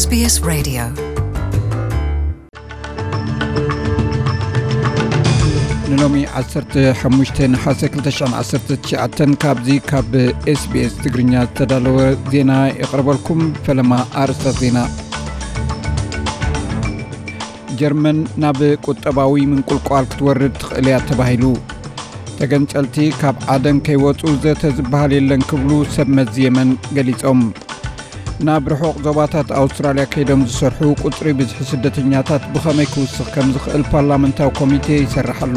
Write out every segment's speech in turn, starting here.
SBS Radio. ንሎሚ 15 ሓሰ 219 ካብዚ ካብ ኤስቢኤስ ትግርኛ ዝተዳለወ ዜና የቕርበልኩም። ፈለማ ኣርስታት ዜና። ጀርመን ናብ ቁጠባዊ ምንቁልቋል ክትወርድ ትኽእል እያ ተባሂሉ። ተገንጨልቲ ካብ ዓደን ከይወፁ ዘተ ዝበሃል የለን ክብሉ ሰብ መዚ የመን ገሊፆም ናብ ርሑቕ ዞባታት ኣውስትራልያ ከይዶም ዝሰርሑ ቁፅሪ ብዝሒ ስደተኛታት ብኸመይ ክውስኽ ከም ዝኽእል ፓርላመንታዊ ኮሚቴ ይሰርሕ ኣሎ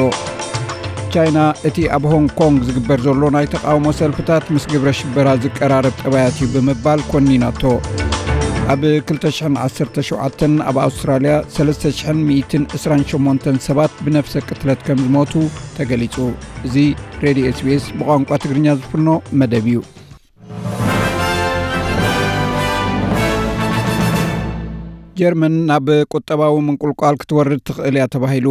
ቻይና እቲ ኣብ ሆንግ ኮንግ ዝግበር ዘሎ ናይ ተቃውሞ ሰልፍታት ምስ ግብረ ሽበራ ዝቀራረብ ጠባያት እዩ ብምባል ኮኒናቶ። ኣብ 217 ኣብ ኣውስትራልያ 3128 ሰባት ብነፍሰ ቅትለት ከም ዝሞቱ ተገሊጹ። እዚ ሬድዮ ስቤስ ብቋንቋ ትግርኛ ዝፍኖ መደብ እዩ ጀርመን ናብ ቁጠባዊ ምንቁልቋል ክትወርድ ትኽእል እያ ተባሂሉ።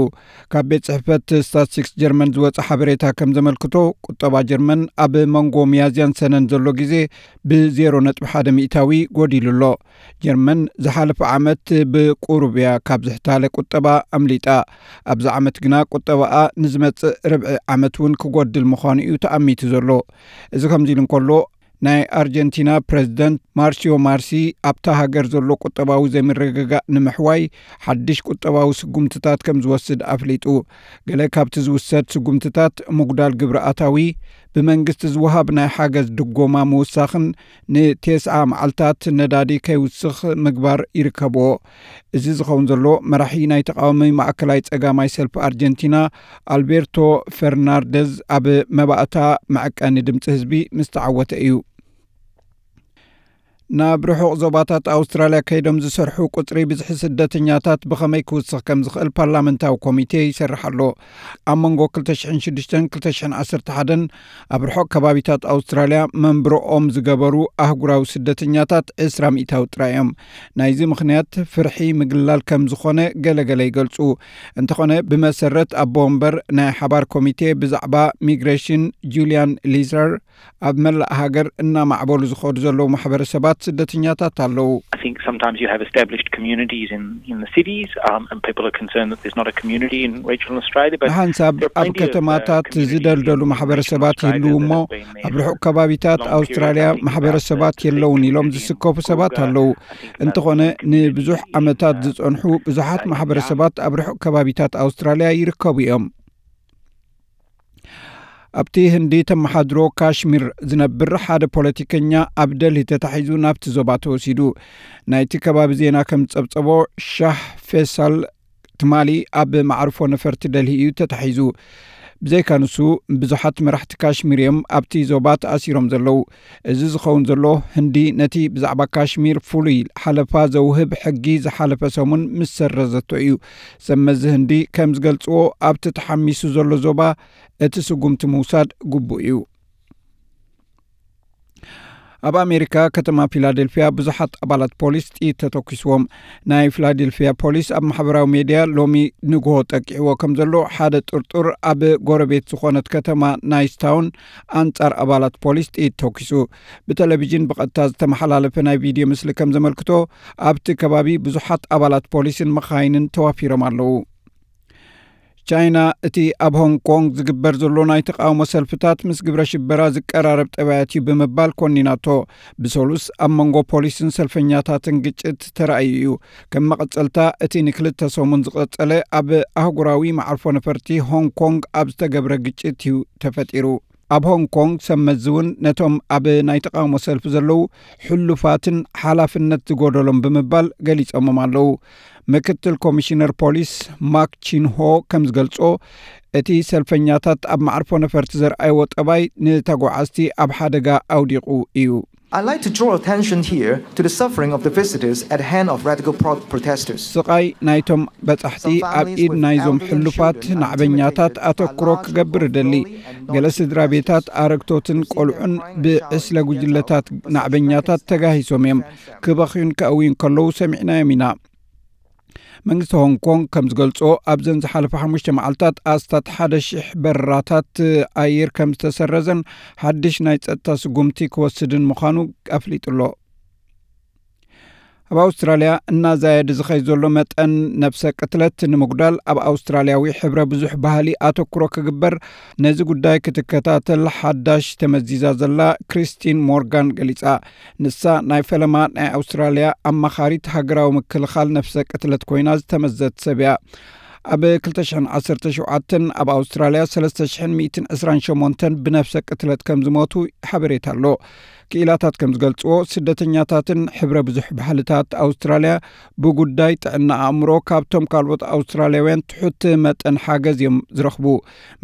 ካብ ቤት ጽሕፈት ስታትስቲክስ ጀርመን ዝወፅእ ሓበሬታ ከም ዘመልክቶ ቁጠባ ጀርመን ኣብ መንጎ መያዝያን ሰነን ዘሎ ግዜ ብ0 ነጥቢ ሓደ ሚእታዊ ጐዲሉ ኣሎ። ጀርመን ዝሓለፈ ዓመት ብቁሩብ እያ ካብ ዝሕታለ ቁጠባ ኣምሊጣ። ኣብዚ ዓመት ግና ቁጠባኣ ንዝመጽእ ርብዒ ዓመት እውን ክጐድል ምዃኑ እዩ ተኣሚቱ ዘሎ። እዚ ከምዚ ኢሉ እንከሎ ናይ ኣርጀንቲና ፕረዚደንት ማርሲዮ ማርሲ ኣብታ ሃገር ዘሎ ቁጠባዊ ዘይምረግጋእ ንምሕዋይ ሓድሽ ቁጠባዊ ስጉምትታት ከም ዝወስድ ኣፍሊጡ። ገለ ካብቲ ዝውሰድ ስጉምትታት ምጉዳል ግብሪኣታዊ ብመንግስቲ ዝውሃብ ናይ ሓገዝ ድጎማ ምውሳኽን ንቴስዓ መዓልትታት ነዳዲ ከይውስኽ ምግባር ይርከብዎ። እዚ ዝኸውን ዘሎ መራሒ ናይ ተቃዋሚ ማእከላዊ ፀጋማይ ሰልፊ ኣርጀንቲና ኣልቤርቶ ፈርናንደዝ ኣብ መባእታ መዐቀኒ ድምፂ ህዝቢ ምስ እዩ ናብ ርሑቕ ዞባታት ኣውስትራልያ ከይዶም ዝሰርሑ ቁፅሪ ብዝሒ ስደተኛታት ብኸመይ ክውስኽ ከም ዝኽእል ፓርላመንታዊ ኮሚቴ ይሰርሕ ኣሎ ኣብ መንጎ 20621 ኣብ ርሑቕ ከባቢታት ኣውስትራልያ መንብሮኦም ዝገበሩ ኣህጉራዊ ስደተኛታት 2ስራ ሚእታዊ ጥራይ እዮም ናይዚ ምክንያት ፍርሒ ምግላል ከም ዝኾነ ገለገለ ይገልፁ እንተኾነ ብመሰረት ኣቦ ወንበር ናይ ሓባር ኮሚቴ ብዛዕባ migration ጁልያን ሊዘር ኣብ መላእ ሃገር እናማዕበሉ ዝኸዱ ዘለዉ ማሕበረሰባት ስደተኛታት ኣለዉ ንሓንሳብ ኣብ ከተማታት ዝደልደሉ ማሕበረሰባት ይህልው እሞ ኣብ ርሑቕ ከባቢታት ኣውስትራልያ ማሕበረሰባት የለውን ኢሎም ዝስከፉ ሰባት ኣለዉ እንተኾነ ንብዙሕ ዓመታት ዝፀንሑ ብዙሓት ማሕበረሰባት ኣብ ርሑቕ ከባቢታት ኣውስትራልያ ይርከቡ እዮም ኣብቲ ህንዲ ተመሓድሮ ካሽሚር ዝነብር ሓደ ፖለቲከኛ ኣብ ደልሂ ተታሒዙ ናብቲ ዞባ ተወሲዱ። ናይቲ ከባቢ ዜና ከም ዝጸብጸቦ ሻህ ፌሳል ትማሊ ኣብ ማዕርፎ ነፈርቲ ደልሂ እዩ ተታሒዙ ብዘይካ ንሱ ብዙሓት መራሕቲ ካሽሚር እዮም ኣብቲ ዞባ ተኣሲሮም ዘለዉ። እዚ ዝኸውን ዘሎ ህንዲ ነቲ ብዛዕባ ካሽሚር ፍሉይ ሓለፋ ዘውህብ ሕጊ ዝሓለፈ ሰሙን ምስ ሰረዘቶ እዩ። ሰመዚ ህንዲ ከም ዝገልጽዎ ኣብቲ ተሓሚሱ ዘሎ ዞባ እቲ ስጉምቲ ምውሳድ ግቡእ እዩ ኣብ ኣሜሪካ ከተማ ፊላደልፊያ ብዙሓት ኣባላት ፖሊስ ጥይት ተተኪስዎም። ናይ ፊላደልፊያ ፖሊስ ኣብ ማሕበራዊ ሜድያ ሎሚ ንግሆ ጠቂዕዎ ከም ዘሎ ሓደ ጥርጡር ኣብ ጎረቤት ዝኾነት ከተማ ናይስታውን ኣንጻር ኣባላት ፖሊስ ጥይት ተኪሱ። ብቴሌቭዥን ብቐጥታ ዝተመሓላለፈ ናይ ቪድዮ ምስሊ ከም ዘመልክቶ ኣብቲ ከባቢ ብዙሓት ኣባላት ፖሊስን መኻይንን ተዋፊሮም ኣለዉ ቻይና እቲ ኣብ ሆንግ ኮንግ ዝግበር ዘሎ ናይ ተቃውሞ ሰልፍታት ምስ ግብረ ሽበራ ዝቀራረብ ጠባያት እዩ ብምባል ኮኒናቶ። ብሰሉስ ኣብ መንጎ ፖሊስን ሰልፈኛታትን ግጭት ተረእዩ እዩ። ከም መቐፀልታ እቲ ንክልተ ሰሙን ዝቐጸለ ኣብ ኣህጉራዊ ማዕርፎ ነፈርቲ ሆንግ ኮንግ ኣብ ዝተገብረ ግጭት እዩ ተፈጢሩ ኣብ ሆንግ ኮንግ ሰመዚ እውን ነቶም ኣብ ናይ ተቃውሞ ሰልፊ ዘለዉ ሕሉፋትን ሓላፍነት ዝጎደሎም ብምባል ገሊፆሞም ኣለዉ። ምክትል ኮሚሽነር ፖሊስ ማክ ቺንሆ ከም ዝገልጾ እቲ ሰልፈኛታት ኣብ ማዕርፎ ነፈርቲ ዘርኣይዎ ጠባይ ንተጓዓዝቲ ኣብ ሓደጋ ኣውዲቑ እዩ ስቓይ ናይቶም በጻሕቲ ኣብ ኢድ ናይዞም ሕሉፋት ናዕበኛታት ኣተኩሮ ክገብር ደሊ ገለ ስድራ ቤታት ኣረግቶትን ቆልዑን ብዕስለ ጉጅለታት ናዕበኛታት ተጋሂሶም እዮም። ክበኺዩን ከእውዩን ከለዉ ሰሚዕናዮም ኢና መንግስቲ ሆንግ ኮንግ ከም ዝገልጾ ኣብዘን ዝሓለፈ ሓሙሽተ መዓልትታት ኣስታት ሓደ ሽሕ በረራታት ኣየር ከም ዝተሰረዘን ሓድሽ ናይ ፀጥታ ስጉምቲ ክወስድን ምዃኑ ኣፍሊጡሎ ኣብ ኣውስትራልያ እናዛየዲ ዝኸይድ ዘሎ መጠን ነብሰ ቅትለት ንምጉዳል ኣብ ኣውስትራልያዊ ሕብረ ብዙሕ ባህሊ ኣተኩሮ ክግበር ነዚ ጉዳይ ክትከታተል ሓዳሽ ተመዚዛ ዘላ ክሪስቲን ሞርጋን ገሊጻ። ንሳ ናይ ፈለማ ናይ ኣውስትራልያ ኣመኻሪት ሃገራዊ ምክልኻል ነፍሰ ቅትለት ኮይና ዝተመዘት ሰብ እያ። ኣብ 217 ኣብ ኣውስትራልያ 328 ብነፍሰ ቅትለት ከም ዝሞቱ ሓበሬት ኣሎ ክኢላታት ከም ዝገልጽዎ ስደተኛታትን ሕብረ ብዙሕ ባህልታት ኣውስትራልያ ብጉዳይ ጥዕና ኣእምሮ ካብቶም ካልኦት ኣውስትራልያውያን ትሑት መጠን ሓገዝ እዮም ዝረኽቡ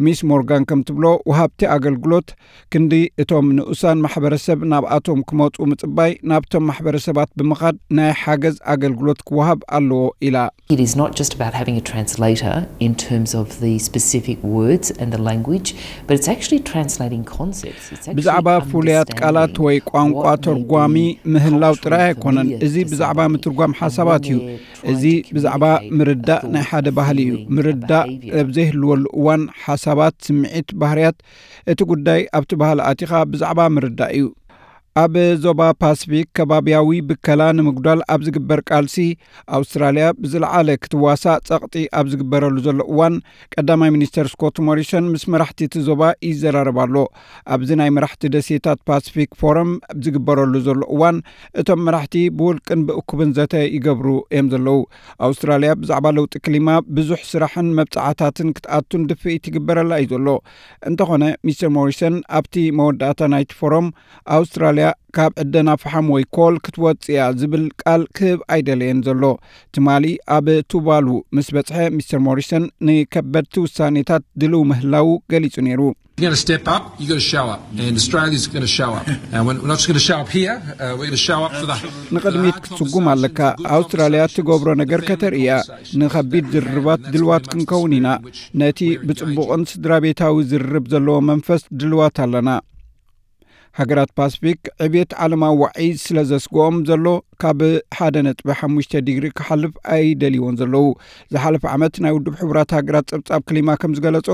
ሚስ ሞርጋን ከም ትብሎ ውሃብቲ ኣገልግሎት ክንዲ እቶም ንኡሳን ማሕበረሰብ ናብኣቶም ክመፁ ምጽባይ ናብቶም ማሕበረሰባት ብምኻድ ናይ ሓገዝ ኣገልግሎት ክወሃብ ኣለዎ ኢላ ብዛዕባ ፍሉያት ቃላት ወይ ቋንቋ ተርጓሚ ምህላው ጥራይ ኣይኮነን። እዚ ብዛዕባ ምትርጓም ሓሳባት እዩ። እዚ ብዛዕባ ምርዳእ ናይ ሓደ ባህሊ እዩ። ምርዳእ ኣብ ዘይህልወሉ እዋን ሓሳባት ስምዒት ባህርያት እቲ ጉዳይ ኣብቲ ባህሊ ኣቲኻ ብዛዕባ ምርዳእ እዩ ኣብ ዞባ ፓስፊክ ከባብያዊ ብከላ ንምጉዳል ኣብ ዝግበር ቃልሲ ኣውስትራልያ ብዝለዓለ ክትዋሳእ ጸቕጢ ኣብ ዝግበረሉ ዘሎ እዋን ቀዳማይ ሚኒስተር ስኮት ሞሪሶን ምስ መራሕቲ እቲ ዞባ ይዘራረባ ኣሎ ኣብዚ ናይ መራሕቲ ደሴታት ፓስፊክ ፎረም ዝግበረሉ ዘሎ እዋን እቶም መራሕቲ ብውልቅን ብእኩብን ዘተ ይገብሩ እዮም ዘለዉ። ኣውስትራልያ ብዛዕባ ለውጢ ክሊማ ብዙሕ ስራሕን መብፃዕታትን ክትኣቱን ድፍኢት ይግበረላ እዩ ዘሎ። እንተኾነ ሚስተር ሞሪሰን ኣብቲ መወዳእታ ናይቲ ፎረም ኣውስትራልያ ካብ ዕደና ፈሓም ወይ ኮል ክትወፅእያ ዝብል ቃል ክህብ ኣይደለየን ዘሎ ትማሊ ኣብ ቱባሉ ምስ በጽሐ ሚስተር ሞሪሰን ንከበድቲ ውሳኔታት ድልው ምህላው ገሊጹ ነይሩ ንቕድሚት ክትጽጉም ኣለካ ኣውስትራልያ እትገብሮ ነገር ከተርእያ ንኸቢድ ዝርርባት ድልዋት ክንከውን ኢና ነቲ ብጽቡቕን ስድራ ቤታዊ ዝርርብ ዘለዎ መንፈስ ድልዋት ኣለና ሃገራት ፓስፊክ ዕብት ዓለማዊ ዋዒ ስለ ዘስግኦም ዘሎ ካብ ሓደ ነጥቢ ሓሙሽተ ዲግሪ ክሓልፍ ኣይደልይዎን ዘለዉ። ዝሓለፈ ዓመት ናይ ውድብ ሕቡራት ሃገራት ፀብጻብ ክሊማ ከም ዝገለጾ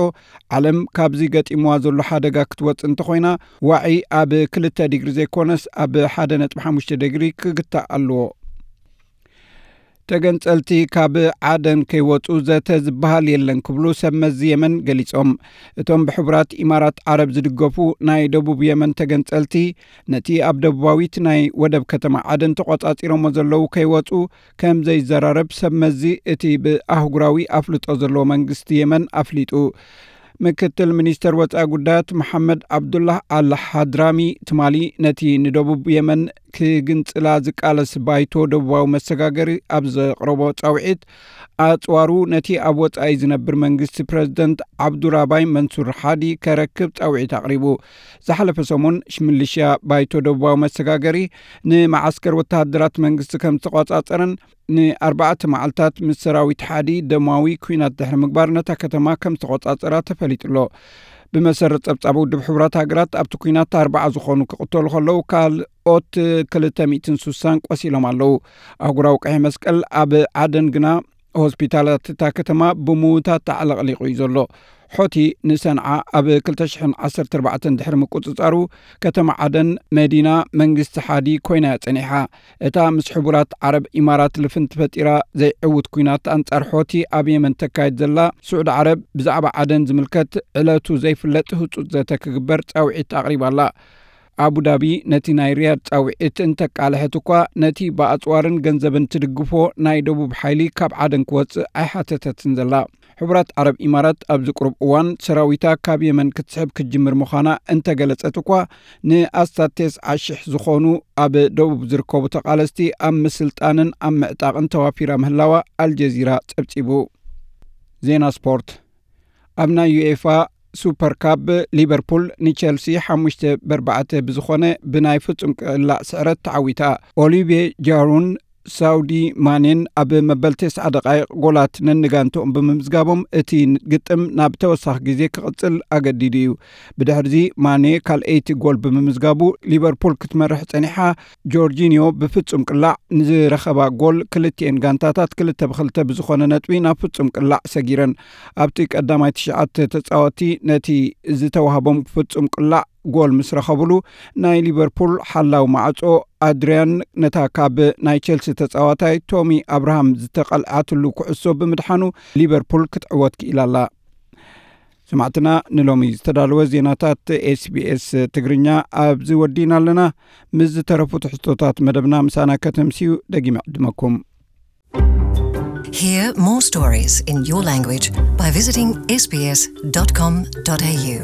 ዓለም ካብዚ ገጢምዋ ዘሎ ሓደጋ ክትወፅእ እንተኮይና ዋዒ ኣብ ክልተ ዲግሪ ዘይኮነስ ኣብ ሓደ ነጥቢ ሓሙሽተ ዲግሪ ክግታእ ኣለዎ ተገንጸልቲ ካብ ዓደን ከይወፁ ዘተ ዝበሃል የለን ክብሉ ሰብ መዚ የመን ገሊፆም እቶም ብሕቡራት ኢማራት ዓረብ ዝድገፉ ናይ ደቡብ የመን ተገንጸልቲ ነቲ ኣብ ደቡባዊት ናይ ወደብ ከተማ ዓደን ተቖጻጺሮሞ ዘለዉ ከይወፁ ከም ዘይዘራረብ ሰብ መዚ እቲ ብኣህጉራዊ ኣፍልጦ ዘለዎ መንግስቲ የመን ኣፍሊጡ። ምክትል ሚኒስተር ወፃኢ ጉዳያት መሓመድ ዓብዱላህ ኣልሓድራሚ ትማሊ ነቲ ንደቡብ የመን ክግንጽላ ዝቃለስ ባይቶ ደቡባዊ መሰጋገሪ ኣብ ዘቕረቦ ጻውዒት ኣጽዋሩ ነቲ ኣብ ወፃኢ ዝነብር መንግስቲ ፕረዚደንት ዓብዱራባይ መንሱር ሓዲ ከረክብ ጻውዒት ኣቕሪቡ። ዝሓለፈ ሰሙን ሽምልሽያ ባይቶ ደቡባዊ መሰጋገሪ ንማዓስከር ወተሃደራት መንግስቲ ከም ዝተቖጻጸረን ንኣርባዕተ መዓልትታት ምስ ሰራዊት ሓዲ ደማዊ ኩናት ድሕሪ ምግባር ነታ ከተማ ከም ዝተቖጻጸራ ተፈሊጡሎ ብመሰረት ጸብጻብ ውድብ ሕቡራት ሃገራት ኣብቲ ኩናት ኣርባዓ ዝኾኑ ክቕተሉ ከለዉ ካልኦት 260 ቆሲሎም ኣለዉ። ኣህጉራዊ ቀሒ መስቀል ኣብ ዓደን ግና ሆስፒታላት እታ ከተማ ብምዉታት ተዓለቕሊቑ እዩ ዘሎ። ሖቲ ንሰንዓ ኣብ 214 ድሕሪ ምቁፅጻሩ ከተማ ዓደን መዲና መንግስቲ ሓዲ ኮይናያ ጸኒሓ እታ ምስ ሕቡራት ዓረብ ኢማራት ልፍንቲ ፈጢራ ዘይዕውት ኩናት ኣንጻር ሖቲ ኣብ የመን ተካየድ ዘላ ስዑድ ዓረብ ብዛዕባ ዓደን ዝምልከት ዕለቱ ዘይፍለጥ ህፁፅ ዘተ ክግበር ጻውዒት ኣቕሪባላ ኣቡዳቢ ነቲ ናይ ርያድ ጻውዒት እንተቃልሐት እኳ ነቲ ብኣጽዋርን ገንዘብን ትድግፎ ናይ ደቡብ ሓይሊ ካብ ዓደን ክወፅእ ኣይሓተተትን ዘላ። ሕቡራት ዓረብ ኢማራት ኣብዚ ቁርብ እዋን ሰራዊታ ካብ የመን ክትስሕብ ክጅምር ምዃና እንተገለጸት እኳ ንኣስታቴስ ዓሽሕ ዝኾኑ ኣብ ደቡብ ዝርከቡ ተቓለስቲ ኣብ ምስልጣንን ኣብ ምዕጣቕን ተዋፊራ ምህላዋ ኣልጀዚራ ጸብጺቡ ዜና ስፖርት ኣብ ናይ ዩኤፋ ሱፐር ካፕ ሊቨርፑል ንቸልሲ ሓሙሽተ በርባዕተ ብዝኾነ ብናይ ፍጹም ቅላእ ስዕረት ተዓዊታ። ኦሊቪየ ጃሩን ሳውዲ ማኔን ኣብ መበል ተስዓ ደቃይቕ ጎላት ነንጋንቶኦም ብምምዝጋቦም እቲ ግጥም ናብ ተወሳኺ ግዜ ክቕጽል ኣገዲዱ እዩ። ብድሕርዚ ማኔ ካልአይቲ ጎል ብምምዝጋቡ ሊቨርፑል ክትመርሕ ጸኒሓ ጆርጂኒዮ ብፍጹም ቅላዕ ንዝረኸባ ጎል ክልትኤን ጋንታታት ክልተ ብክልተ ብዝኾነ ነጥቢ ናብ ፍጹም ቅላዕ ሰጊረን። ኣብቲ ቀዳማይ ትሽዓተ ተፃወቲ ነቲ ዝተዋህቦም ፍጹም ቅላዕ ጎል ምስ ረኸብሉ ናይ ሊቨርፑል ሓላዊ ማዕጾ ኣድርያን ነታ ካብ ናይ ቸልሲ ተጻዋታይ ቶሚ ኣብርሃም ዝተቐልዓትሉ ኩዕሶ ብምድሓኑ ሊቨርፑል ክትዕወት ክኢላ ኣላ። ሰማዕትና ንሎሚ ዝተዳለወ ዜናታት ኤስቢኤስ ትግርኛ ኣብዚ ወዲና ኣለና። ምስ ዝተረፉ ትሕዝቶታት መደብና ምሳና ከተምስዩ ደጊመ ዕድመኩም። Hear more stories in your language by visiting sbs.com.au.